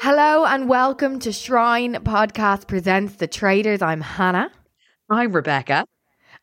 Hello and welcome to Shrine Podcast Presents The Traitors. I'm Hannah. I'm Rebecca.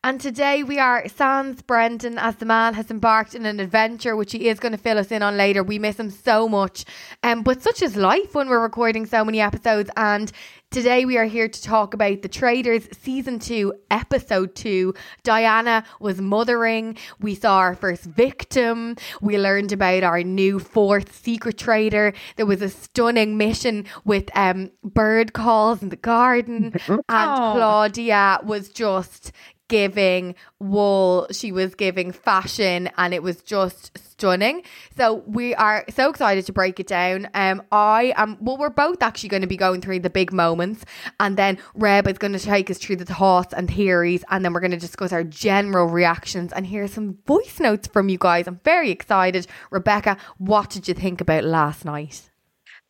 And today we are sans Brendan as the man has embarked in an adventure which he is going to fill us in on later. We miss him so much. Um, but such is life when we're recording so many episodes. And today we are here to talk about The Traitors Season 2, Episode 2. Diane was mothering. We saw our first victim. We learned about our new fourth secret traitor. There was a stunning mission with um, bird calls in the garden. and Claudia was just giving wool, she was giving fashion, and it was just stunning. So we are so excited to break it down. Um, I am well, we're both actually going to be going through the big moments, and then Reb is going to take us through the thoughts and theories, and then we're going to discuss our general reactions and hear some voice notes from you guys. I'm very excited. Rebecca, what did you think about last night?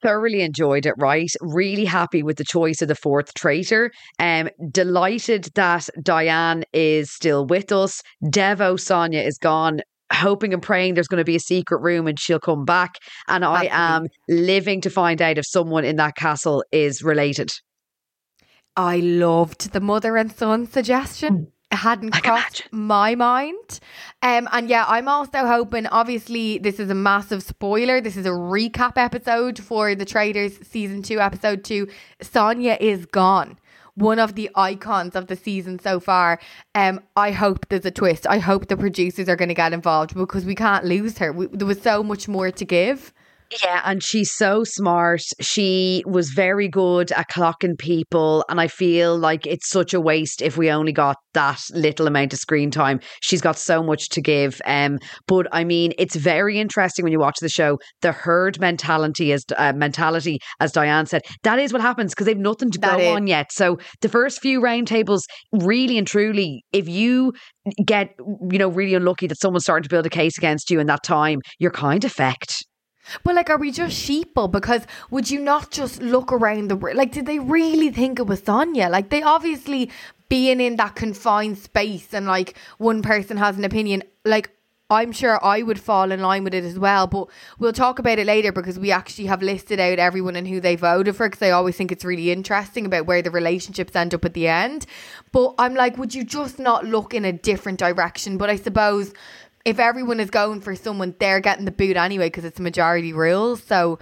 Thoroughly enjoyed it, right? Really happy with the choice of the fourth traitor. Um, delighted that Diane is still with us. Devo Sonja is gone. Hoping and praying there's going to be a secret room and she'll come back. And I am living to find out if someone in that castle is related. I loved the mother and son suggestion. Hadn't crossed imagine. my mind. Um, and yeah, I'm also hoping, obviously, this is a massive spoiler. This is a recap episode for The Traitors season two, episode two. Sonja is gone. One of the icons of the season so far. Um, I hope there's a twist. I hope the producers are going to get involved because we can't lose her. We, there was so much more to give. Yeah, and she's so smart. She was very good at clocking people. And I feel like it's such a waste if we only got that little amount of screen time. She's got so much to give. Um, but I mean, it's very interesting when you watch the show. The herd mentality is uh, mentality, as Diane said, that is what happens because they've nothing to That go is. on yet. So the first few roundtables, really and truly, if you get you know really unlucky that someone's starting to build a case against you in that time, you're kind of fecked. But like, are we just sheeple? Because would you not just look around the world like? Did they really think it was Sonja? Like, they obviously being in that confined space and like one person has an opinion. Like, I'm sure I would fall in line with it as well. But we'll talk about it later because we actually have listed out everyone and who they voted for. Because I always think it's really interesting about where the relationships end up at the end. But I'm like, would you just not look in a different direction? But I suppose if everyone is going for someone, they're getting the boot anyway because it's majority rules. So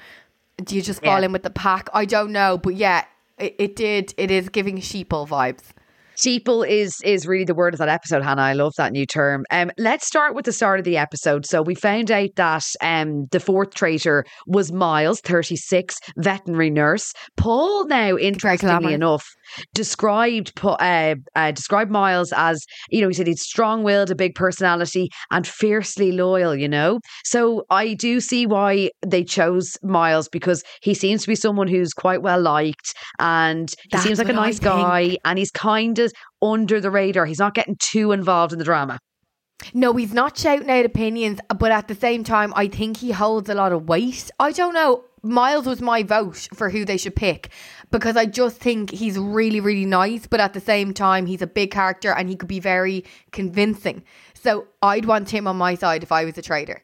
do you just fall Yeah. in with the pack? I don't know, but yeah, it, it did. It is giving sheeple vibes. Sheeple is is really the word of that episode, Hannah. I love that new term. Um, let's start with the start of the episode. So we found out that um the fourth traitor was Miles, thirty six, veterinary nurse. Paul, now interestingly enough, described uh, uh, described Miles as you know he said he's strong willed, a big personality, and fiercely loyal. You know, so I do see why they chose Miles because he seems to be someone who's quite well liked and he That's seems like a nice guy and he's kind of under the radar. He's not getting too involved in the drama. No, he's not shouting out opinions, but at the same time, I think he holds a lot of weight. I don't know. Miles was my vote for who they should pick because I just think he's really, really nice, but at the same time, he's a big character and he could be very convincing. So I'd want him on my side if I was a trader.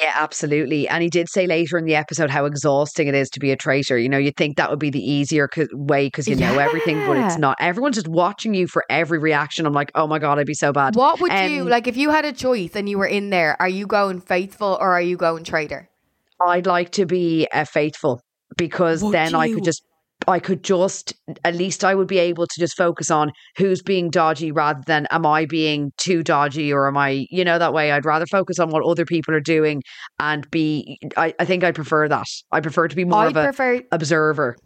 Yeah, absolutely. And he did say later in the episode how exhausting it is to be a traitor. You know, you'd think that would be the easier co- way because you know everything, but it's not. Everyone's just watching you for every reaction. I'm like, oh my God, I'd be so bad. What would you Um, like if you had a choice and you were in there? Are you going faithful or are you going traitor? I'd like to be uh, faithful because Would then I could just. I could just, at least I would be able to just focus on who's being dodgy rather than am I being too dodgy or am I, you know, that way. I'd rather focus on what other people are doing and be, I, I think I prefer that. I prefer to be more I of a prefer observer.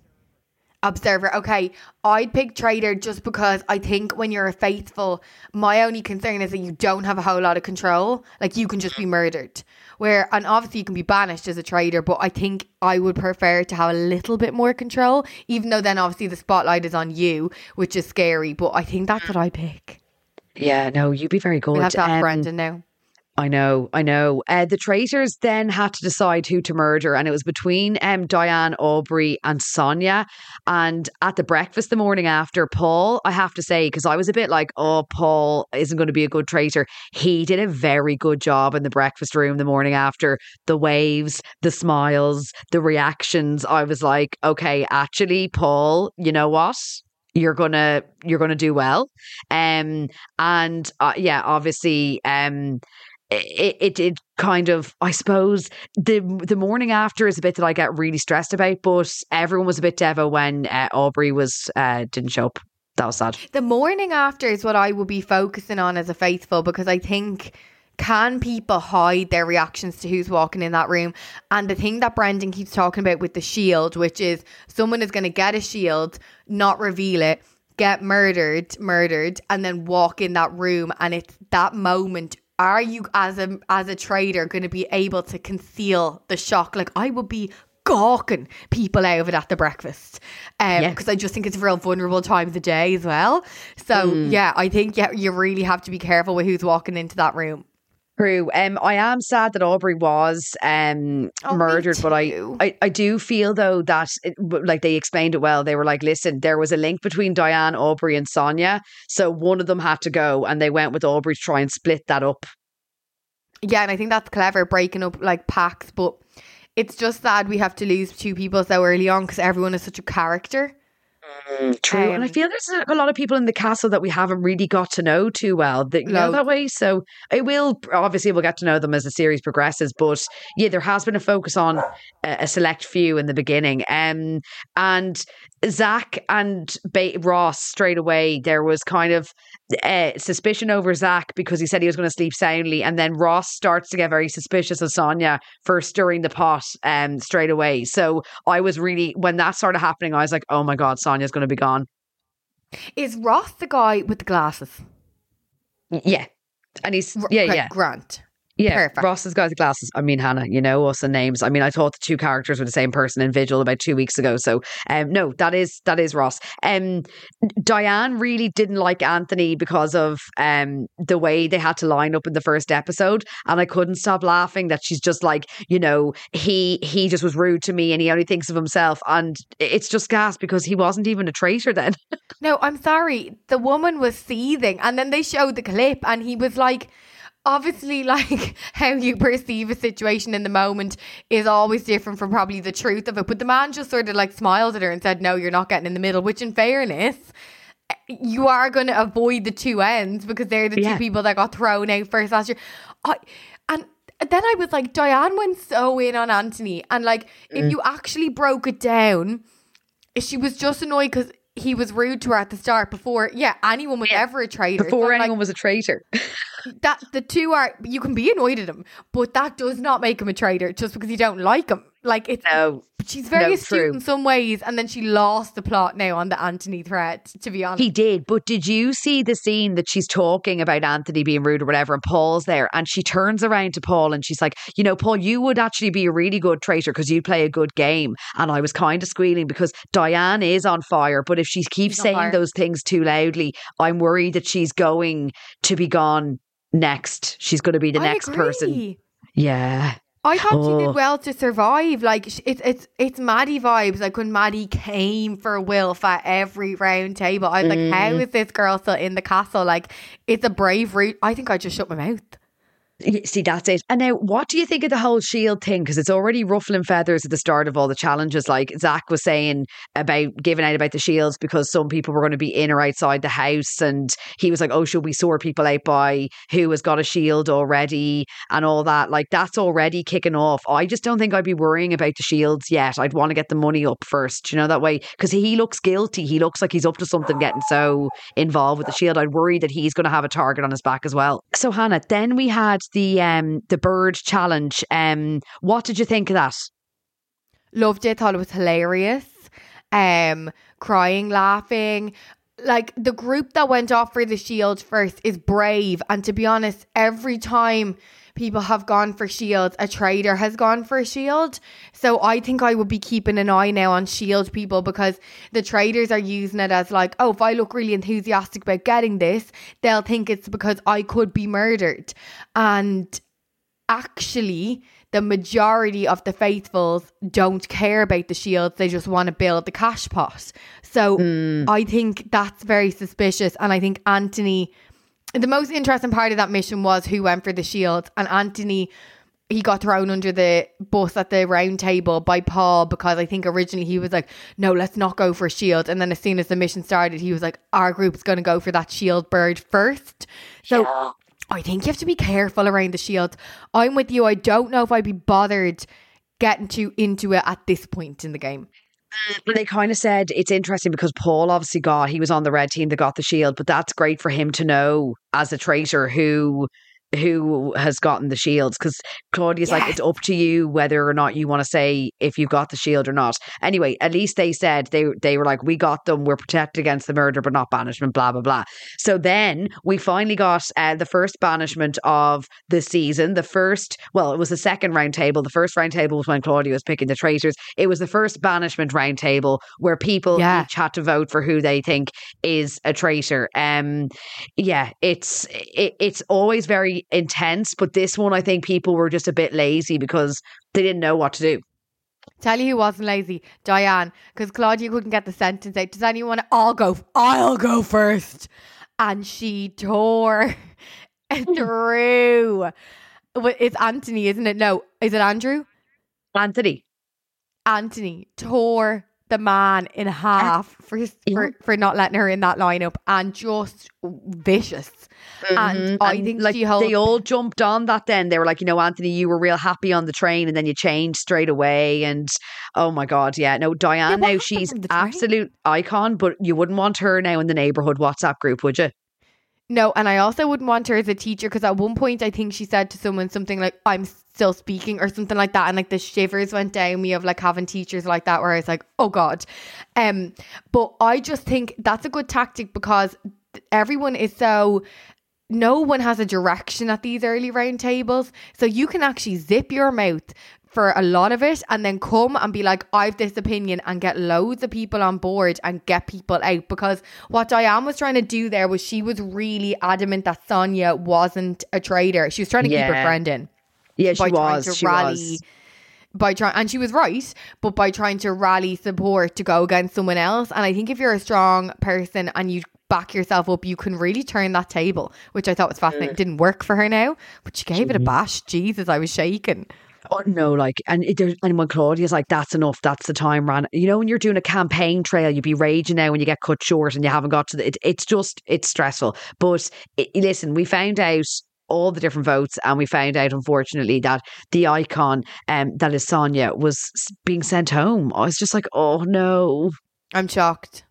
Observer. Okay, I'd pick trader just because I think when you're a faithful, my only concern is that you don't have a whole lot of control. Like you can just be murdered. Where and obviously you can be banished as a trader, but I think I would prefer to have a little bit more control. Even though then obviously the spotlight is on you, which is scary. But I think that's what I pick. Yeah, no, you'd be very good. We have to Um, Brendan now. I know, I know. Uh, the traitors then had to decide who to murder, and it was between um, Diane, Aubrey, and Sonja. And at the breakfast the morning after, Paul, I have to say, because I was a bit like, oh, Paul isn't going to be a good traitor. He did a very good job in the breakfast room the morning after. The waves, the smiles, the reactions. I was like, okay, actually, Paul, you know what? You're gonna you're gonna do well, um, and uh, yeah, obviously, um, it, it it kind of I suppose the the morning after is a bit that I get really stressed about, but everyone was a bit devo when uh, Aubrey was uh, didn't show up. That was sad. The morning after is what I will be focusing on as a faithful because I think can people hide their reactions to who's walking in that room? And the thing that Brendan keeps talking about with the shield, which is someone is going to get a shield, not reveal it, get murdered, murdered, and then walk in that room, and it's that moment. Are you as a as a trader going to be able to conceal the shock? Like I would be gawking people out of it at the breakfast. Um, Yeah. because I just think it's a real vulnerable time of the day as well. So yeah, I think yeah, you really have to be careful with who's walking into that room. True. Um, I am sad that Aubrey was um Oh, murdered, but I. I I do feel though that it, like they explained it well. They were like, listen, there was a link between Diane, Aubrey, and Sonja, so one of them had to go, and they went with Aubrey to try and split that up. Yeah, and I think that's clever breaking up like packs, but it's just sad we have to lose two people so early on because everyone is such a character. True, and I Um, feel there's a, lot of people in the castle that we haven't really got to know too well. That you know that way. So it will obviously we'll get to know them as the series progresses. But yeah, there has been a focus on a, a select few in the beginning. Um, and Zach and ba- Ross straight away there was kind of uh, suspicion over Zach because he said he was going to sleep soundly, and then Ross starts to get very suspicious of Sonja for stirring the pot um straight away. So I was really when that started happening, I was like, oh my god, Sonja's going to be gone. Is Ross the guy with the glasses? Yeah. And he's R- yeah, okay, yeah. Grant. Yeah. perfect. Ross has got the glasses. I mean Hannah, you know us and names. I mean I thought the two characters were the same person in Vigil about two weeks ago. So um no, that is that is Ross. Um Diane really didn't like Anthony because of um the way they had to line up in the first episode. And I couldn't stop laughing that she's just like, you know, he he just was rude to me and he only thinks of himself. And it's just gas because he wasn't even a traitor then. No, I'm sorry. The woman was seething, and then they showed the clip, and he was like, obviously, like how you perceive a situation in the moment is always different from probably the truth of it. But the man just sort of like smiled at her and said, "No, you're not getting in the middle." Which, in fairness, you are going to avoid the two ends because they're the Yeah. two people that got thrown out first last year. I and. Then I was like, Diane went so in on Anthony, and like, if mm. you actually broke it down, she was just annoyed because he was rude to her at the start before yeah anyone was ever a traitor. Before So, like, anyone was a traitor. that the two are you can be annoyed at him but that does not make him a traitor just because you don't like him like it's No. she's very no, astute true. in some ways and then she lost the plot now on the Anthony threat to be honest He did, but did you see the scene that she's talking about Anthony being rude or whatever, and Paul's there, and she turns around to Paul and she's like, "You know, Paul, you would actually be a really good traitor because you play a good game." And I was kind of squealing because Diane is on fire, but if she keeps She's saying those things too loudly, I'm worried that she's going to be gone next. She's going to be the I next person. Yeah, I thought she Oh. did well to survive. Like it's it's it's Maddie vibes. Like when Maddie came for Wilf at every round table, I was like, "How Mm. this girl still in the castle?" Like it's a brave route. I think I just shut my mouth. See, that's it. And now, what do you think of the whole shield thing? Because it's already ruffling feathers at the start of all the challenges. Like Zach was saying about giving out about the shields because some people were going to be in or outside the house. And he was like, oh, should we sort people out by who has got a shield already and all that? Like, that's already kicking off. I just don't think I'd be worrying about the shields yet. I'd want to get the money up first, you know, that way. Because he looks guilty. He looks like he's up to something getting so involved with the shield. I'd worry that he's going to have a target on his back as well. So, Hannah, then we had the um the bird challenge. Um, what did you think of that? Loved it. Thought it was hilarious. Um, crying, laughing. Like the group that went off for the shield first is brave, and to be honest, every time people have gone for shields, a trader has gone for a shield. So I think I would be keeping an eye now on shield people because the traders are using it as like, oh, if I look really enthusiastic about getting this, they'll think it's because I could be murdered. And actually, the majority of the faithfuls don't care about the shields. They just want to build the cash pot. So mm. I think that's very suspicious. And I think Anthony the most interesting part of that mission was who went for the shield and Anthony he got thrown under the bus at the round table by Paul because I think originally he was like, no, let's not go for a shield. And then as soon as the mission started, he was like, our group's going to go for that shield bird first. So yeah. I think you have to be careful around the shield. I'm with you. I don't know if I'd be bothered getting too into it at this point in the game they kind of said it's interesting because Paul obviously got he was on the red team that got the shield, but that's great for him to know as a traitor who who has gotten the shields because Claudia's yes. like it's up to you whether or not you want to say if you got the shield or not. Anyway, at least they said they they were like we got them, we're protected against the murder but not banishment, blah blah blah. So then we finally got uh, the first banishment of the season. The first, well, it was the second round table. The first round table was when Claudia was picking the traitors. It was the first banishment round table where people yeah. each had to vote for who they think is a traitor. Um, yeah, it's it, it's always very intense. But this one, I think people were just a bit lazy because they didn't know what to do. Tell you who wasn't lazy, Diane, because Claudia couldn't get the sentence out. Does anyone? I'll go. I'll go first, and she tore through. It's Anthony, isn't it? No, is it Andrew? Anthony. Anthony tore the man in half for, his, yeah. for for not letting her in that lineup and just vicious. Mm-hmm. And I and think like she held, they all jumped on that. Then they were like, you know, Anthony, you were real happy on the train, and then you changed straight away. And oh my god, yeah, no, Diane yeah, now she's absolute icon, but you wouldn't want her now in the neighborhood WhatsApp group, would you? No, and I also wouldn't want her as a teacher because at one point I think she said to someone something like, I'm still speaking or something like that. And like the shivers went down me of like having teachers like that where I was like, oh God. Um, but I just think that's a good tactic because everyone is so no one has a direction at these early round tables. So you can actually zip your mouth for a lot of it and then come and be like, I've this opinion and get loads of people on board and get people out. Because what Diane was trying to do there was she was really adamant that Sonja wasn't a traitor. She was trying to yeah. keep her friend in. Yeah, she was. she rally. was by trying and she was right but by trying to rally support to go against someone else and i think if you're a strong person and you back yourself up you can really turn that table which i thought was fascinating didn't work for her now but she gave it a bash jesus i was shaking Oh, no, like, and there, and when Claudia's like, that's enough, that's the time, ran. You know, when you're doing a campaign trail, you'd be raging now when you get cut short and you haven't got to the, it, it's just, it's stressful. But it, listen, we found out all the different votes, and we found out, unfortunately, that the icon um, that is Sonja was being sent home. I was just like, oh no. I'm shocked.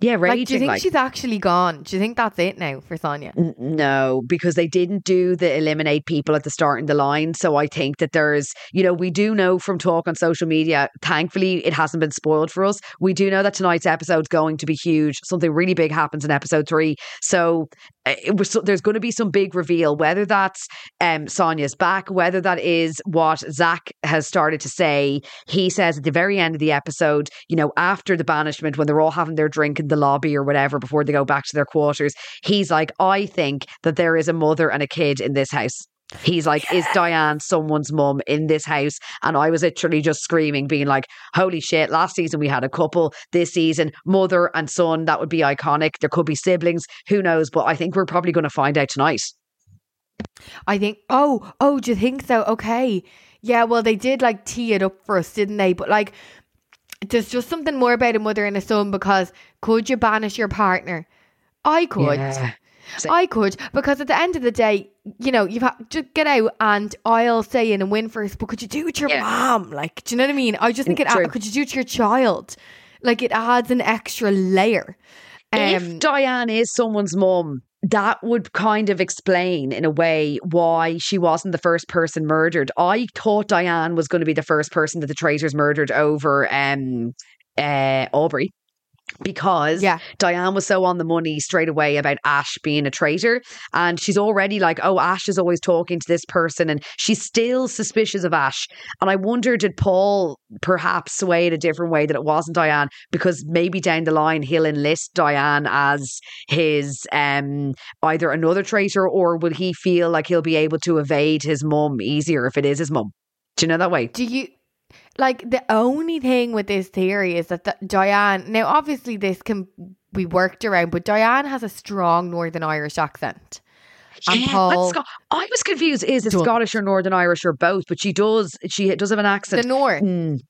Yeah, raging. Like, do you think like, she's actually gone? Do you think that's it now for Sonja? N- no, because they didn't do the eliminate people at the start in the line. So I think that there's, you know, we do know from talk on social media, thankfully it hasn't been spoiled for us. We do know that tonight's episode is going to be huge. Something really big happens in episode three. So it was, there's going to be some big reveal, whether that's um, Sonja's back, whether that is what Zach has started to say. He says at the very end of the episode, you know, after the banishment, when they're all having their drink in the lobby or whatever before they go back to their quarters. He's like, I think that there is a mother and a kid in this house. He's like, yeah. is Diane someone's mum in this house? And I was literally just screaming, being like, holy shit, last season we had a couple. This season, mother and son, that would be iconic. There could be siblings, who knows? But I think we're probably going to find out tonight. I think. Oh, oh, do you think so? Okay. Yeah. Well, they did like tee it up for us, didn't they? But like, there's just something more about a mother and a son because could you banish your partner? I could. Yeah. So- I could because at the end of the day, you know, you've had just get out and I'll stay in and win first. But could you do it to your Yeah. mom? Like, do you know what I mean? I just think it. Could you do it to your child? Like, it adds an extra layer. Um, if Diane is someone's mom, that would kind of explain in a way why she wasn't the first person murdered. I thought Diane was going to be the first person that the traitors murdered over um uh Aubrey. Because Yeah. Diane was so on the money straight away about Ash being a traitor. And she's already like, oh, Ash is always talking to this person. And she's still suspicious of Ash. And I wonder, did Paul perhaps sway it a different way that it wasn't Diane? Because maybe down the line he'll enlist Diane as his um either another traitor or will he feel like he'll be able to evade his mum easier if it is his mum? Do you know that way? Do you like the only thing with this theory is that the, Diane? Now, obviously, this can be worked around, but Diane has a strong Northern Irish accent. And Yeah, Paul, that's Sco- I was confused. Is it Scottish or Northern Irish or both? But she does. She does have an accent. the accent. North. Mm.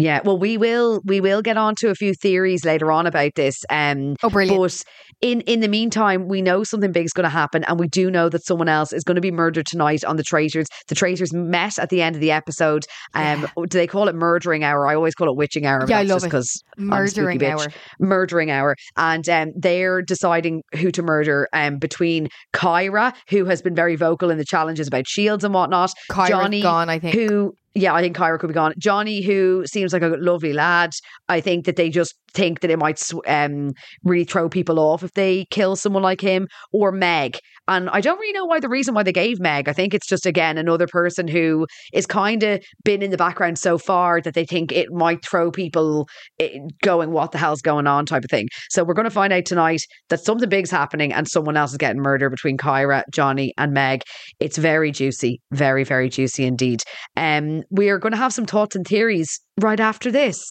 Yeah, well, we will we will get on to a few theories later on about this. Um, Oh, brilliant! but in in the meantime, we know something big is going to happen, and we do know that someone else is going to be murdered tonight on the traitors. The traitors met at the end of the episode. Um, do they call it murdering hour? I always call it witching hour. Yeah, I love it. 'cause I'm a Murdering hour. murdering hour and um, they're deciding who to murder um, between Kyra who has been very vocal in the challenges about shields and whatnot Kyra's Johnny gone. I think. who yeah I think Kyra could be gone. Johnny who seems like a lovely lad I think that they just think that it might um, really throw people off if they kill someone like him or Meg and I don't really know why the reason why they gave Meg. I think it's just again another person who is kind of been in the background so far that they think it might throw people going what the hell's going on? type of thing. So we're going to find out tonight that something big's happening and someone else is getting murdered between Kyra Johnny and Meg. It's very juicy. Very very juicy indeed. Um we are going to have some thoughts and theories right after this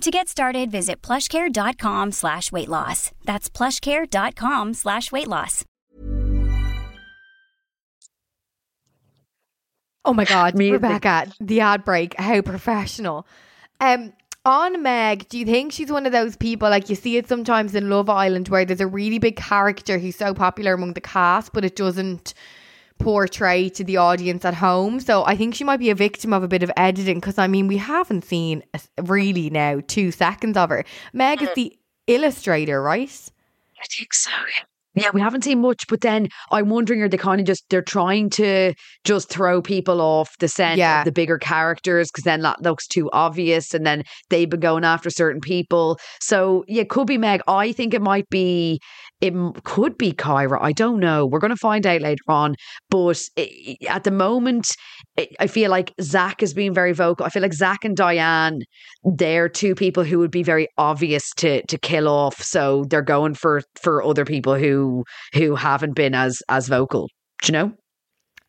To get started, visit plushcare.com slash weight loss. That's plushcare.com slash weight loss. Oh my God, Music. Rebecca, the ad break, how professional. Um, on Meg, do you think she's one of those people like you see it sometimes in Love Island where there's a really big character who's so popular among the cast, but it doesn't portray to the audience at home. So I think she might be a victim of a bit of editing because I mean we haven't seen really now two seconds of her. Meg is mm. the illustrator, right? I think so. Yeah, we haven't seen much, but then I'm wondering are they kind of just they're trying to just throw people off the scent Yeah. of the bigger characters because then that looks too obvious, and then they've been going after certain people. So yeah, it could be Meg. I think it might be. It could be Kyra. I don't know. We're going to find out later on. But at the moment, I- feel like Zach is being very vocal. I feel like Zach and Diane, they're two people who would be very obvious to to kill off. So they're going for for other people who who haven't been as as vocal. Do you know?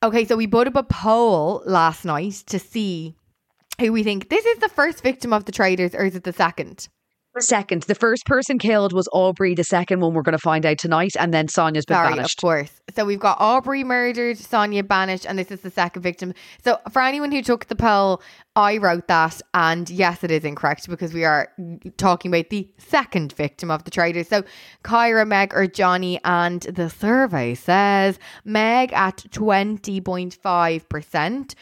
Okay, so we put up a poll last night to see who we think this is the first victim of the traders, or is it the second? Second, the first person killed was Aubrey. The second one we're going to find out tonight, and then Sonja's been Sorry, banished. of course. So we've got Aubrey murdered, Sonja banished, and this is the second victim. So for anyone who took the poll, I wrote that, and yes, it is incorrect because we are talking about the second victim of the traders. So Kyra, Meg, or Johnny, and the survey says Meg at twenty point five percent.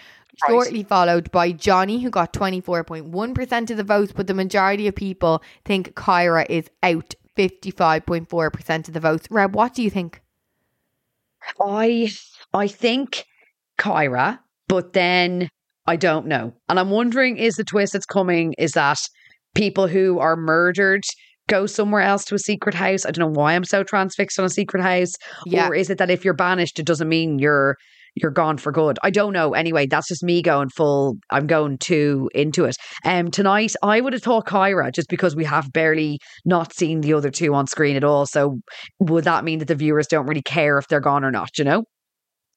Shortly followed by Johnny, who got 24.1% of the votes, but the majority of people think Kyra is out 55.4% of the votes. Reb, what do you think? I I think Kyra, but then I don't know. And I'm wondering is the twist that's coming is that people who are murdered go somewhere else to a secret house? I don't know why I'm so transfixed on a secret house. Yeah. Or is it that if you're banished it doesn't mean you're you're gone for good. I don't know. Anyway, that's just me going full. I'm going too into it. Um, tonight I would have thought Kyra just because we have barely not seen the other two on screen at all. So would that mean that the viewers don't really care if they're gone or not? You know?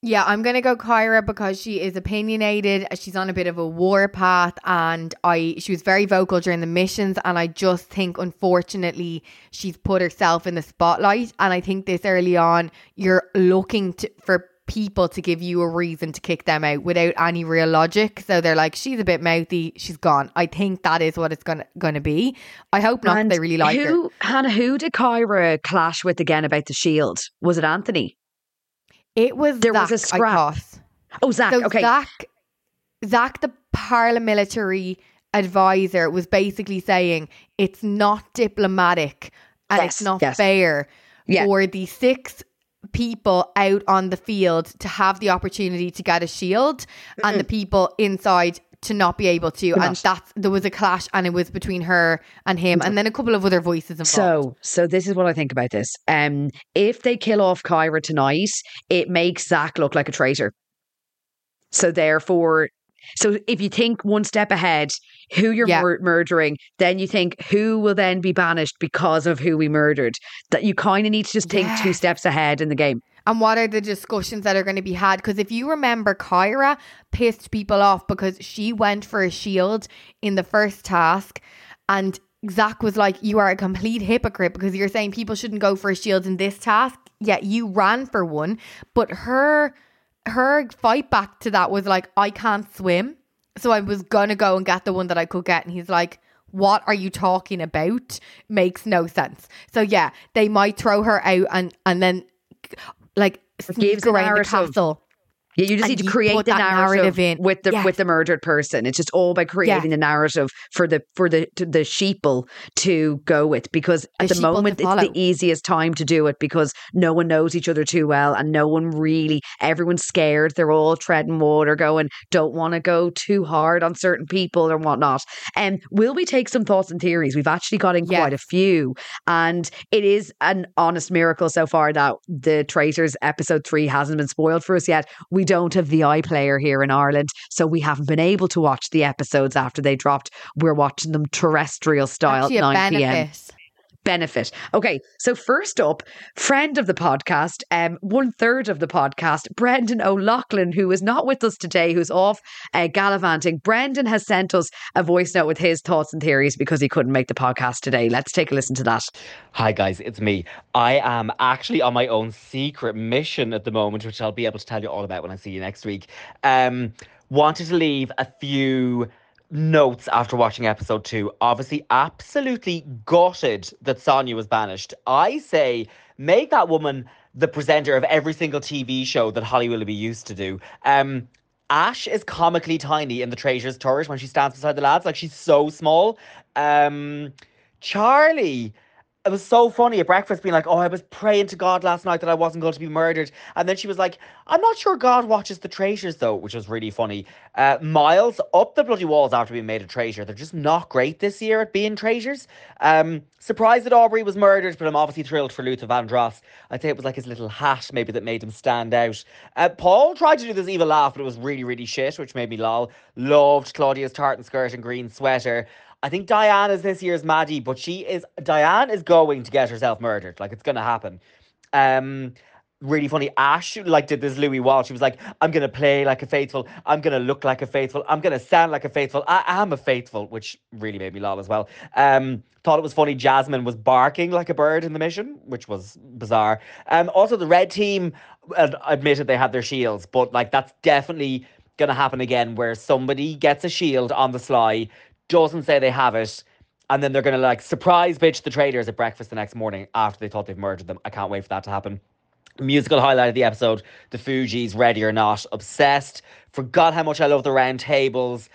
Yeah, I'm gonna go Kyra because she is opinionated. She's on a bit of a war path, and I she was very vocal during the missions, and I just think unfortunately she's put herself in the spotlight. And I think this early on, you're looking to, for people to give you a reason to kick them out without any real logic. So they're like, she's a bit mouthy, she's gone. I think that is what it's gonna gonna be. I hope not. And They really like her. who, Hannah, who did Kyra clash with again about the shield? Was it Anthony? It was There was a scrap. Oh, Zach. So okay. Zach, Zach, the paramilitary advisor, was basically saying it's not diplomatic and Yes, it's not yes. fair Yeah. for the six people out on the field to have the opportunity to get a shield and the people inside to not be able to. And that's there was a clash and it was between her and him and then a couple of other voices involved. So, so this is what I think about this. Um, if they kill off Kyra tonight, it makes Zach look like a traitor. So therefore, so if you think one step ahead, who you're Yeah. mur- murdering, then you think who will then be banished because of who we murdered. That you kind of need to just think two steps ahead in the game. And what are the discussions that are going to be had? Because if you remember, Kyra pissed people off because she went for a shield in the first task, and Zach was like, "You are a complete hypocrite because you're saying people shouldn't go for a shield in this task, yet you ran for one." But her her fight back to that was like, "I can't swim, so I was gonna go and get the one that I could get," and he's like. What are you talking about? Makes no sense. So yeah, they might throw her out and and then like sneak around the castle. Yeah, you just And need to create the narrative, narrative with the Yes. with the murdered person. It's just all by creating the narrative for the for the to the sheeple to go with because at The moment it's the easiest time to do it because no one knows each other too well and no one really everyone's scared. They're all treading water, going don't want to go too hard on certain people or whatnot. And will we take some thoughts and theories? We've actually got in Yes. quite a few, and it is an honest miracle so far that the Traitors episode three hasn't been spoiled for us yet. We don't have the iPlayer here in Ireland, so we haven't been able to watch the episodes after they dropped. We're watching them terrestrial style Actually, at a 9 p.m benefit. Okay, so first up, friend of the podcast, um, one third of the podcast, Brendan O'Loughlin, who is not with us today, who's off uh, gallivanting. Brendan has sent us a voice note with his thoughts and theories because he couldn't make the podcast today. Let's take a listen to that. Hi guys, it's me. I am actually on my own secret mission at the moment, which I'll be able to tell you all about when I see you next week. Um, wanted to leave a few notes after watching episode two. Obviously, absolutely gutted that Sonja was banished. I say make that woman the presenter of every single TV show that Holly Willoughby used to do. Um, Ash is comically tiny in the Traitors' Turret when she stands beside the lads. Like she's so small. Um, Charlie, it was so funny at breakfast being like, Oh, I was praying to God last night that I wasn't going to be murdered. And then she was like, I'm not sure God watches the traitors though, which was really funny. Uh, Miles up the bloody walls after being made a traitor. They're just not great this year at being traitors. Um, surprised that Aubrey was murdered, but I'm obviously thrilled for Luther Vandross. I'd say it was like his little hat maybe that made him stand out. Uh, Paul tried to do this evil laugh, but it was really, really shit, which made me lol. Loved Claudia's tartan skirt and green sweater. I think Diane is this year's Maddie, but she is Diane is going to get herself murdered. Like it's gonna happen. Um really funny. Ash like did this Louis Walsh. She was like, "I'm gonna play like a faithful. I'm gonna look like a faithful. I'm gonna sound like a faithful. I am a faithful," which really made me laugh as well. Um, thought it was funny. Jasmine was barking like a bird in the mission, which was bizarre. Um, also the red team admitted they had their shields, but like that's definitely gonna happen again, where somebody gets a shield on the sly, doesn't say they have it. And then they're gonna like surprise bitch the traders at breakfast the next morning after they thought they've murdered them. I can't wait for that to happen. Musical highlight of the episode: the Fugees, "Ready or Not," obsessed. Forgot how much I love the round tables.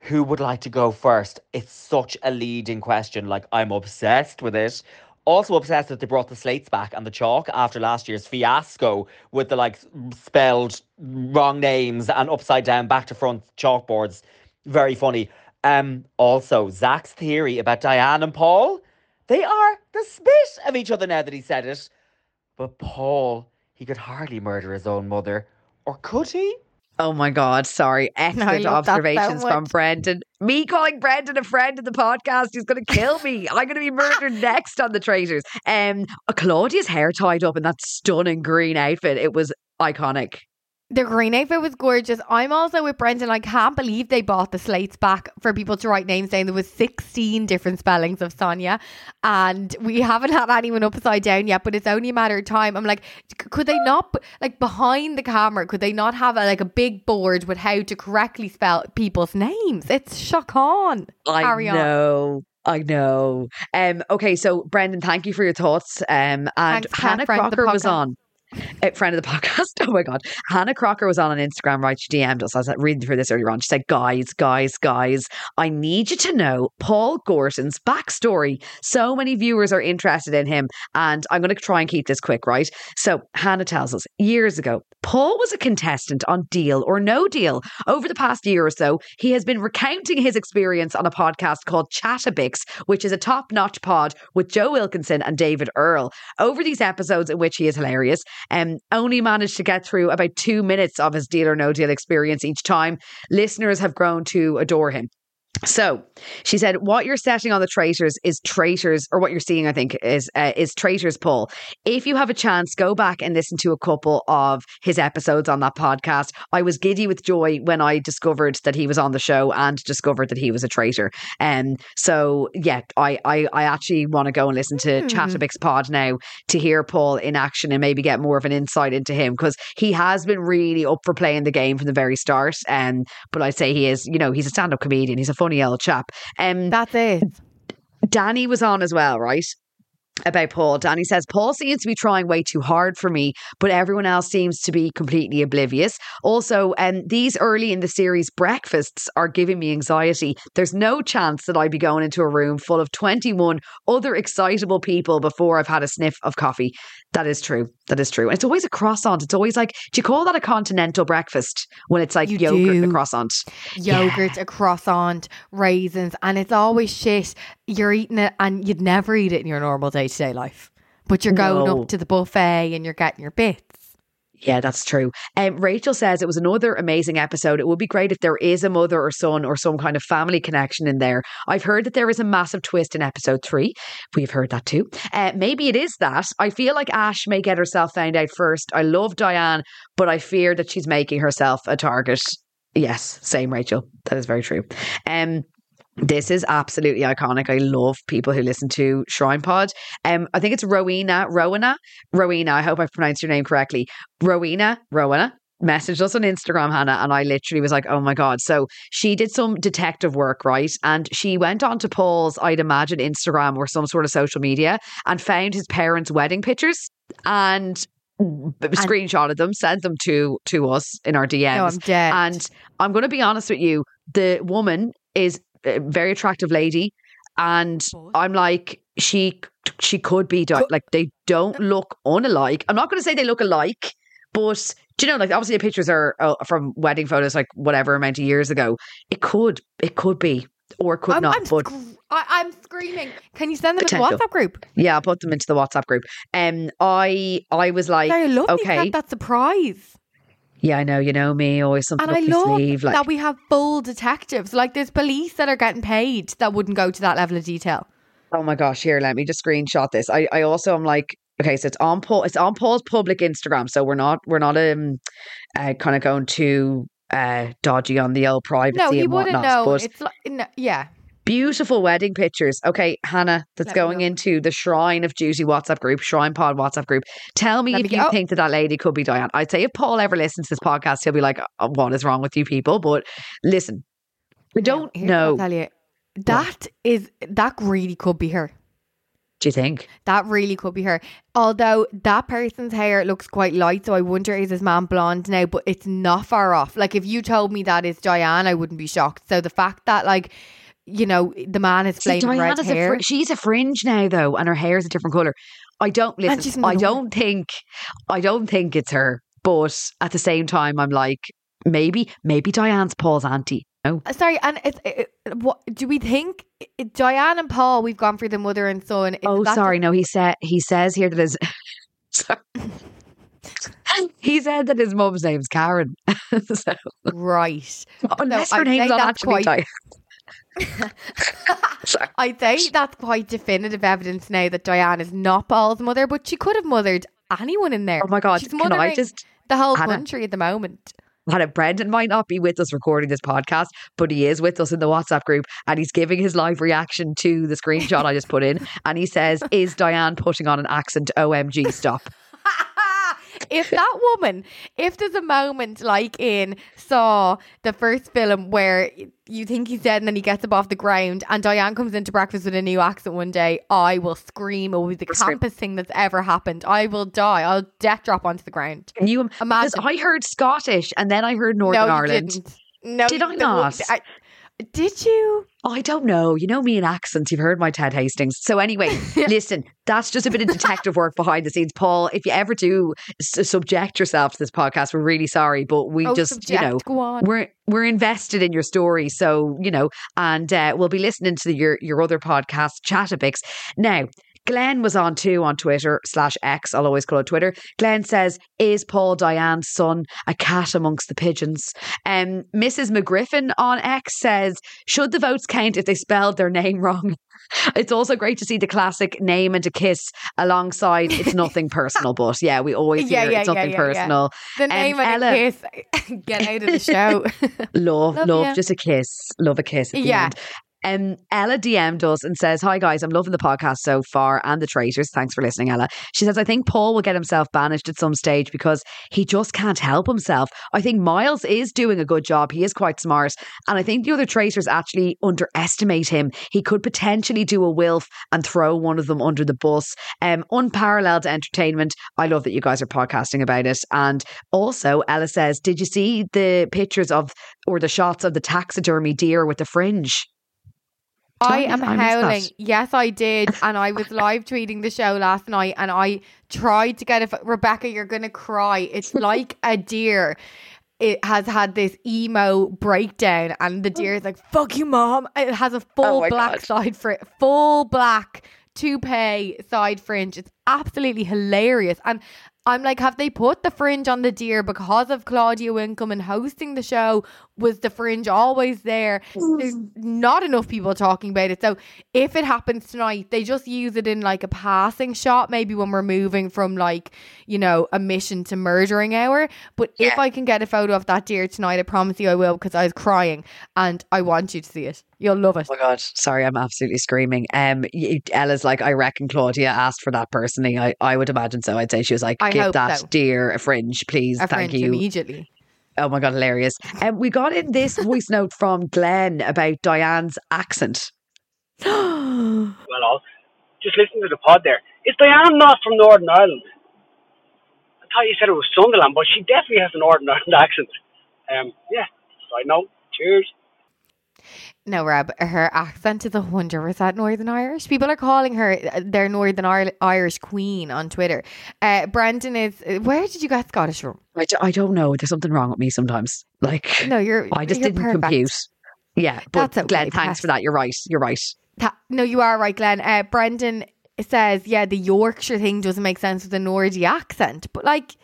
Who would like to go first? It's such a leading question. Like I'm obsessed with it. Also obsessed that they brought the slates back and the chalk after last year's fiasco with the like spelled wrong names and upside down back to front chalkboards. Very funny. Um. Also, Zach's theory about Diane and Paul. They are the spit of each other now that he said it. But Paul, he could hardly murder his own mother. Or could he? Oh my God, sorry. Excellent love that so observations from much. Brendan. Me calling Brendan a friend in the podcast, he's going to kill me. I'm going to be murdered next on the traitors. Um, Claudia's hair tied up in that stunning green outfit. It was iconic. The green outfit was gorgeous. I'm also with Brendan. I can't believe they bought the slates back for people to write names down. There was 16 different spellings of Sonja, and we haven't had anyone upside down yet. But it's only a matter of time. I'm like, could they not like behind the camera? Could they not have a, like a big board with how to correctly spell people's names? It's shock on. I Carry on. know. I know. Um, okay, so Brendan, thank you for your thoughts. Um, and Thanks, Kat, Hannah friend Crocker was on. Uh, friend of the podcast. Oh my god, Hannah Crocker was on an Instagram. Right, she DM'd us. I was reading through this earlier on. She said, "Guys, guys, guys, I need you to know Paul Gorton's backstory. So many viewers are interested in him, and I'm going to try and keep this quick, right? So Hannah tells us years ago, Paul was a contestant on Deal or No Deal. Over the past year or so, he has been recounting his experience on a podcast called Chatabix, which is a top-notch pod with Joe Wilkinson and David Earl. Over these episodes, in which he is hilarious, um, only managed to get through about two minutes of his deal or no deal experience each time. Listeners have grown to adore him. So she said, "What you're setting on the traitors is traitors, or what you're seeing, I think, is uh, is traitors." Paul, if you have a chance, go back and listen to a couple of his episodes on that podcast. I was giddy with joy when I discovered that he was on the show and discovered that he was a traitor. And um, so, yeah, I I, I actually want to go and listen to Hmm. Chatabix Pod now to hear Paul in action and maybe get more of an insight into him because he has been really up for playing the game from the very start. Um, but I'd say he is, you know, he's a stand up comedian. He's a funny old chap. Um, That's it. Danny was on as well, right? About Paul. Danny says, Paul seems to be trying way too hard for me, but everyone else seems to be completely oblivious. Also, um, these early in the series breakfasts are giving me anxiety. There's no chance that I'd be going into a room full of 21 other excitable people before I've had a sniff of coffee. That is true. That is true. And it's always a croissant. It's always like, do you call that a continental breakfast when it's like You yogurt and a croissant? yogurt, a croissant, raisins, and it's always shit. You're eating it and you'd never eat it in your normal day to day life. But you're going No. up to the buffet and you're getting your bits. Yeah, that's true. Um, Rachel says it was another amazing episode. It would be great if there is a mother or son or some kind of family connection in there. I've heard that there is a massive twist in episode three. We've heard that too. Uh, maybe it is that. I feel like Ash may get herself found out first. I love Diane, but I fear that she's making herself a target. Yes, same, Rachel. That is very true. Um, this is absolutely iconic. I love people who listen to Shrine Pod. Um, I think it's Rowena, Rowena, Rowena. I hope I pronounced your name correctly. Rowena, Rowena messaged us on Instagram, Hannah, and I literally was like, oh my God. So she did some detective work, right? And she went on to Paul's, I'd imagine, Instagram or some sort of social media and found his parents' wedding pictures and screenshotted them, sent them to to us in our DMs. I'm. And I'm going to be honest with you, the woman is very attractive lady, and I'm like, she she could be di- like they don't look unalike. I'm not going to say they look alike, but do you know, like obviously the pictures are uh, from wedding photos, like whatever amount of years ago. It could, it could be, or it could I'm, not. I'm, but scr- I, I'm screaming. Can you send them to the WhatsApp group? yeah, I'll put them into the WhatsApp group. Um, I I was like, I love okay, that surprise. Yeah, I know, you know me, always something And up I my love sleeve, like that we have full detectives. Like there's police that are getting paid that wouldn't go to that level of detail. Oh my gosh, here, let me just screenshot this. I, I also am like, Okay, so it's on Paul. It's on Paul's public Instagram. So we're not we're not um uh, kind of going too uh dodgy on the old privacy No, he and wouldn't whatnot. know. But It's like, no, yeah. Beautiful wedding pictures. Okay, Hannah, that's Let going into the Shrine of Duty WhatsApp group, Shrine Pod WhatsApp group. Tell me Let if me you think that that lady could be Diane. I'd say if Paul ever listens to this podcast, he'll be like, "Uh, "What is wrong with you people?" But listen, I Now, don't I'll know. tell you. That is that really could be her. Do you think? That really could be her. Although that person's hair looks quite light, so I wonder is his man blonde now? But it's not far off. Like if you told me that is Diane, I wouldn't be shocked. So the fact that like you know the man has See, flaming red hair. fr- she's a fringe now though, and her hair is a different color. I don't listen. I don't think. I don't think it's her. But at the same time, I'm like, maybe, maybe Diane's Paul's auntie. No, Uh, Sorry, and it's it, what do we think? i- Diane and Paul, we've gone for the mother and son. Is Oh, sorry. No, he said he says here that his. he said that his mum's name's Karen. so, right. unless I'd her name's not actually quite- Diane. Sorry. I'd that's quite definitive evidence now that Diane is not Paul's mother, but she could have mothered anyone in there. Oh my god! She's Can I just? the whole Hannah, country at the moment. Hannah, Brendan might not be with us recording this podcast, but he is with us in the WhatsApp group and he's giving his live reaction to the screenshot I just put in. And he says, Is Diane putting on an accent? OMG, stop. If that woman, if there's a moment like in Saw, the first film where you think he's dead and then he gets up off the ground and Diane comes into breakfast with a new accent one day, I will scream. It will be the Scream. campus thing that's ever happened. I will die. I'll death drop onto the ground. Can you because Imagine. I heard Scottish and then I heard Northern no, Ireland. Didn't. No, Did I not? I- did you? I don't know. You know me in accents. You've heard my Ted Hastings. So anyway, listen, that's just a bit of detective work behind the scenes. Paul, if you ever do s- subject yourself to this podcast, we're really sorry, but we Oh, just, you know, go on. we're we're invested in your story. So, you know, and uh, we'll be listening to your your other podcast, Chatterpix. Now, Glenn was on too on Twitter slash X. I'll always call it Twitter. Glenn says, "Is Paul Diane's son a cat amongst the pigeons?" Um, Mrs. McGriffin on X says, "Should the votes count if they spelled their name wrong?" It's also great to see the classic name and a kiss alongside. It's nothing personal, but yeah, we always hear yeah, it's yeah, nothing yeah, personal. The Um, name of the Ella- kiss. Get out of the show. Love, Love love, just a kiss. Love a kiss. At the Yeah. End. Um, Ella DM'd us and says, Hi guys, I'm loving the podcast so far and the traitors. Thanks for listening, Ella. She says, I think Paul will get himself banished at some stage because he just can't help himself. I think Miles is doing a good job. He is quite smart. And I think the other traitors actually underestimate him. He could potentially do a Wilf and throw one of them under the bus. Um, unparalleled entertainment. I love that you guys are podcasting about it. And also, Ella says, Did you see the pictures of or the shots of the taxidermy deer with the fringe? I am I missed that. howling. Yes, I did. And I was live tweeting the show last night and I tried to get a. Rebecca, you're going to cry. It's like a deer. It has had this emo breakdown and the deer is like, fuck you, mom. It has a oh full Oh black God. side fringe, full black toupee side fringe. It's absolutely hilarious. And I'm like, have they put the fringe on the deer because of Claudia Winkleman hosting the show? Was the fringe always there? There's not enough people talking about it. So if it happens tonight, they just use it in like a passing shot, maybe when we're moving from like, you know, a mission to murdering hour. But if I can get a photo of that deer tonight, I promise you I will because I was crying and I want you to see it. You'll love it. Oh my god! Sorry, I'm absolutely screaming. Um, Ella's like, I reckon Claudia asked for that personally. I, I would imagine so. I'd say she was like, I give hope that so. deer a fringe, please. A Thank fringe you. immediately. Oh my god, hilarious! And um, we got in this voice note from Glenn about Diane's accent. well off. Just listen to the pod there. Is Diane not from Northern Ireland? I thought you said it was Sunderland, but she definitely has a Northern Ireland accent. Um, yeah, I know. Cheers. No, Reb, her accent is a hundred percent Northern Irish. People are calling her uh, their Northern Irish queen on Twitter. Uh, Brendan is. uh, Where did you get Scottish from? I, d- I don't know. There's something wrong with me sometimes. Like, No, you're. I just you're didn't perfect. compute. Yeah, but That's okay, Glenn, thanks for that. You're right. You're right. Ta- no, you are right, Glenn. Uh, Brendan says, yeah, the Yorkshire thing doesn't make sense with the Nordy accent, but like,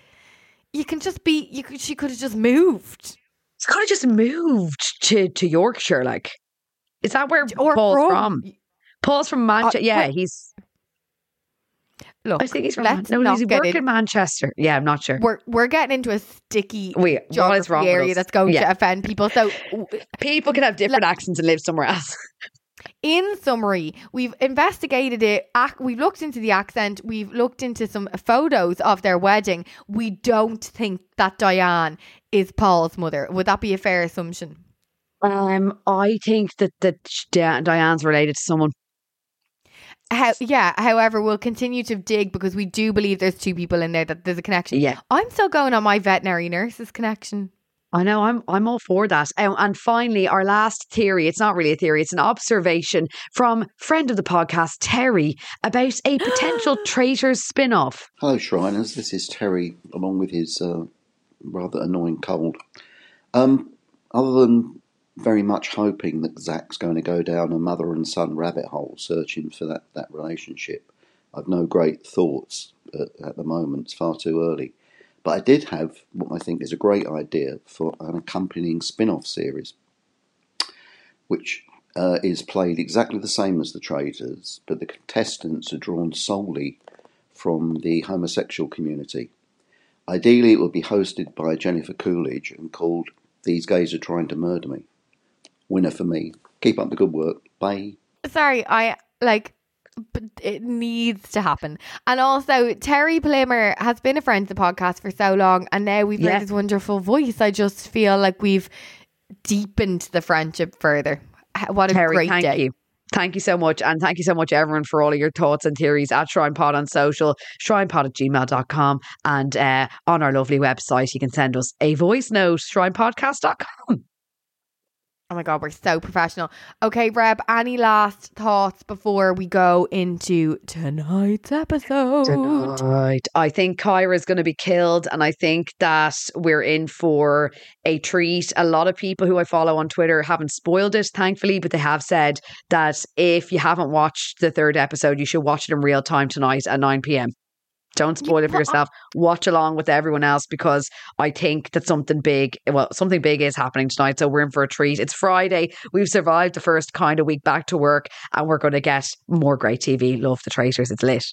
you can just be. You could. She could have just moved. It's kind of just moved to to Yorkshire. Like, is that where Or Paul's from- from? Paul's from Manchester. Uh, yeah, wait. he's Look, I think he's from let's no, he's working in- Manchester. Yeah, I'm not sure. We're we're getting into a sticky Wait, what is wrong area that's going Yeah. to offend people. So, People can have different accents and live somewhere else. in summary, we've investigated it. We've looked into the accent. We've looked into some photos of their wedding. We don't think that Diane is Paul's mother. Would that be a fair assumption? Um, I think that that Diane's related to someone. How, yeah. However, we'll continue to dig because we do believe there's two people in there that there's a connection. Yeah. I'm still going on my veterinary nurses connection. I know. I'm I'm all for that. Um, and finally, our last theory. It's not really a theory. It's an observation from friend of the podcast Terry about a potential traitors spin-off. Hello, Shriners. This is Terry, along with his uh, rather annoying cold. Um, other than very much hoping that Zach's going to go down a mother and son rabbit hole searching for that, that relationship, I've no great thoughts at, at the moment. It's far too early. But I did have what I think is a great idea for an accompanying spin off series, which uh, is played exactly the same as The Traitors, but the contestants are drawn solely from the homosexual community. Ideally, it would be hosted by Jennifer Coolidge and called These Gays Are Trying to Murder Me. Winner for me. Keep up the good work. Bye. Sorry, I like but it needs to happen. And also, Terry Plimmer has been a friend of the podcast for so long, and now we've Yeah. heard his wonderful voice. I just feel like we've deepened the friendship further. What a Terry, great thank day! you. Thank you so much. And thank you so much, everyone, for all of your thoughts and theories at ShrinePod on social, shrinepod at gmail.com. And uh, on our lovely website, you can send us a voice note, shrinepodcast.com. Oh my god, we're so professional. Okay, Reb, any last thoughts before we go into tonight's episode? Tonight. I think Kyra's going to be killed, and I think that we're in for a treat. A lot of people who I follow on Twitter haven't spoiled it, thankfully, but they have said that if you haven't watched the third episode, you should watch it in real time tonight at 9 p.m. Don't spoil it for but I- yourself. Watch along with everyone else because I think that something big, well, something big is happening tonight. So we're in for a treat. It's Friday. We've survived the first kind of week back to work, and we're going to get more great TV. Love the traitors. It's lit.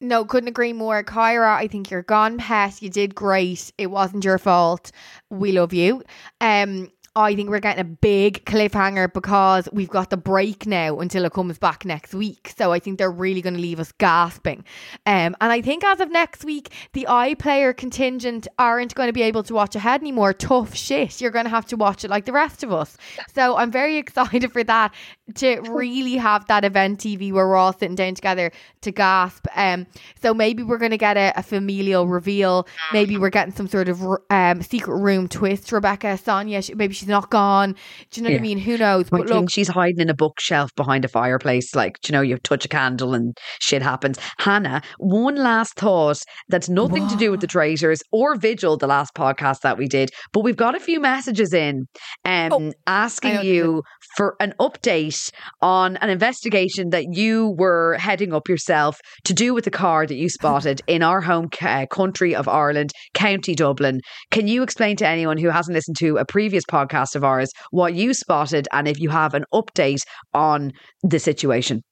No, couldn't agree more. Kyra, I think you're gone pet. You did great. It wasn't your fault. We love you. Um, I think we're getting a big cliffhanger because we've got the break now until it comes back next week. So I think they're really going to leave us gasping. Um, and I think as of next week, the iPlayer contingent aren't going to be able to watch ahead anymore. Tough shit. You're going to have to watch it like the rest of us. So I'm very excited for that to really have that event TV where we're all sitting down together to gasp. Um, so maybe we're going to get a, a familial reveal. Maybe we're getting some sort of um secret room twist. Rebecca, Sonja, she, maybe she's not gone. Do you know what I mean? Who knows? I But look, she's hiding in a bookshelf behind a fireplace. Like, do you know, you touch a candle and shit happens. Hannah, one last thought that's nothing to do with the traitors or Vigil, the last podcast that we did, but we've got a few messages in um, Oh, asking you for an update on an investigation that you were heading up yourself to do with the car that you spotted in our home ca- country of Ireland, County Dublin. Can you explain to anyone who hasn't listened to a previous podcast of ours what you spotted and if you have an update on the situation?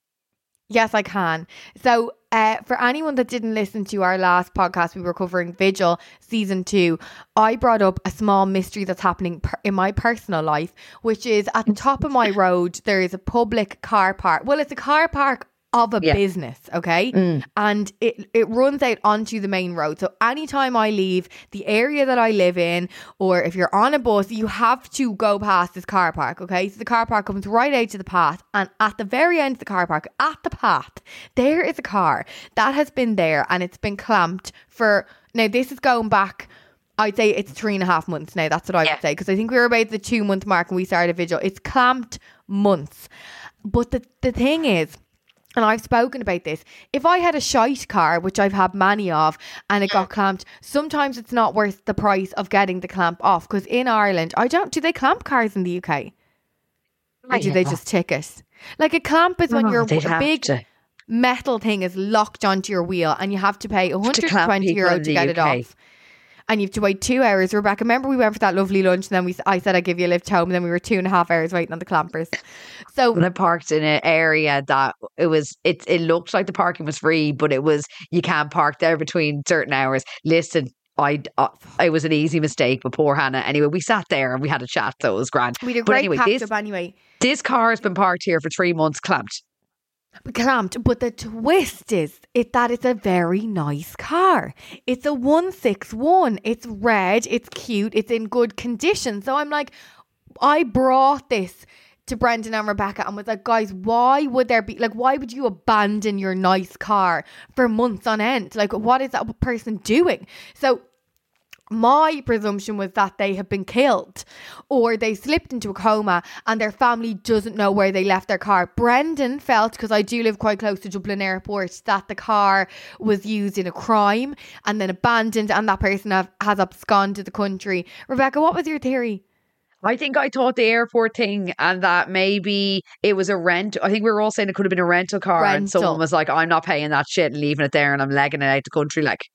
Yes, I can. So, uh, for anyone that didn't listen to our last podcast, we were covering Vigil season two. I brought up a small mystery that's happening per- in my personal life, which is at the top of my road, there is a public car park. Well, it's a car park of a Yeah. business, okay? Mm. And it, it runs out onto the main road. So, anytime I leave the area that I live in, or if you're on a bus, you have to go past this car park, okay? So, the car park comes right out to the path, and at the very end of the car park, at the path, there is a car that has been there and it's been clamped for now. This is going back. I'd say it's three and a half months now. That's what I Yeah. would say because I think we were about the two month mark and we started a vigil. It's clamped months, but the the thing is. And I've spoken about this. If I had a shite car, which I've had many of, and it got clamped, sometimes it's not worth the price of getting the clamp off. Because in Ireland, I don't. Do they clamp cars in the UK? Or do they just tick it? Like a clamp is when Oh, your a big to. metal thing is locked onto your wheel and you have to pay 120 people euro to get it off. And you have to wait two hours. Rebecca, remember we went for that lovely lunch and then we I said I'd give you a lift home and then we were two and a half hours waiting on the clampers. So when I parked in an area that it was it it looked like the parking was free, but it was you can't park there between certain hours. Listen, I uh, it was an easy mistake, but poor Hannah. Anyway, we sat there and we had a chat, so it was grand. We did but great anyway, catch this, up anyway. This car has been parked here for three months, clamped. Clamped, but the twist is it that it's a very nice car. It's a one six one. It's red. It's cute. It's in good condition. So I'm like, I brought this to Brendan and Rebecca and was like, guys, why would there be like why would you abandon your nice car for months on end? Like what is that person doing? So my presumption was that they have been killed or they slipped into a coma and their family doesn't know where they left their car. Brendan felt, because I do live quite close to Dublin Airport, that the car was used in a crime and then abandoned and that person have, has absconded the country. Rebecca, what was your theory? I think I thought the airport thing and that maybe it was a rent. I think we were all saying it could have been a rental car Rental. and someone was like, I'm not paying that shit and leaving it there and I'm legging it out the country. Like,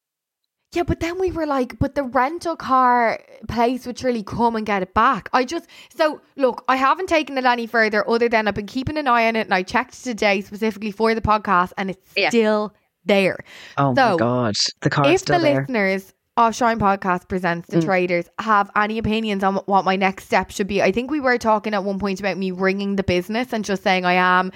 Yeah, but then we were like, but the rental car place would surely come and get it back. I just, so look, I haven't taken it any further other than I've been keeping an eye on it and I checked today specifically for the podcast and it's Yeah. still there. oh So, my God, the car's if still the there. listeners of Shrine Podcast presents the Mm. Traitors have any opinions on what my next step should be, I think we were talking at one point about me ringing the business and just saying I am,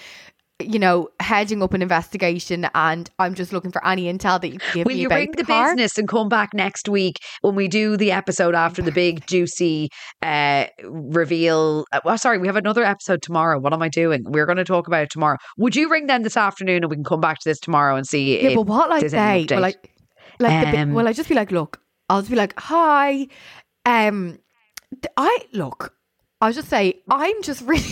you know, hedging up an investigation and I'm just looking for any intel that you can give Will me you about ring the, the business and come back next week when we do the episode after the big juicy uh, reveal? uh, Well, sorry, we have another episode tomorrow. What am I doing? We're going to talk about it tomorrow. Would you ring them this afternoon and we can come back to this tomorrow and see? Yeah, but what like there's any say? Will I, like the, bi- Um, will I just be like, look, I'll just be like, hi, um, I look, I'll just say, I'm just really,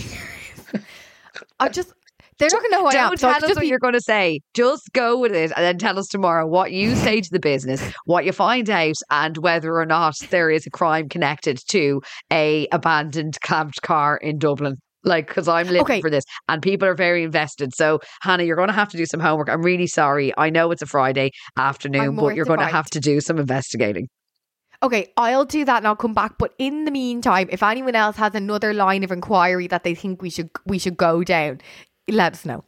I just, they're not gonna know who I am. Don't tell us what be- you're going to say. Just go with it and then tell us tomorrow what you say to the business, what you find out, and whether or not there is a crime connected to a abandoned clamped car in Dublin. Like, because I'm living Okay. for this and people are very invested. So, Hannah, you're going to have to do some homework. I'm really sorry. I know it's a Friday afternoon, but you're going to have to do some investigating. Okay, I'll do that and I'll come back. But in the meantime, if anyone else has another line of inquiry that they think we should we should go down, let us know.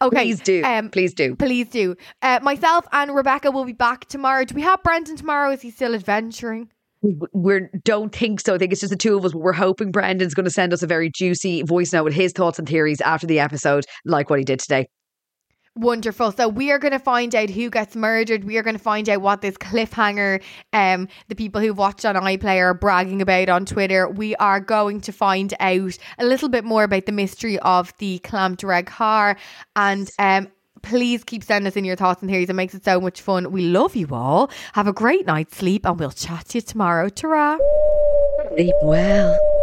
Okay, Please do. Um, Please do. please do. Uh, myself and Rebecca will be back tomorrow. Do we have Brendan tomorrow? Is he still adventuring? we don't think so. I think it's just the two of us, but we're hoping Brendan's going to send us a very juicy voice note with his thoughts and theories after the episode, like what he did today. Wonderful. So we are going to find out who gets murdered. We are going to find out what this cliffhanger, um, the people who've watched on iPlayer are bragging about on Twitter. We are going to find out a little bit more about the mystery of the clamped red car. And um, please keep sending us in your thoughts and theories. It makes it so much fun. We love you all. Have a great night's sleep, and we'll chat to you tomorrow. Ta Sleep well.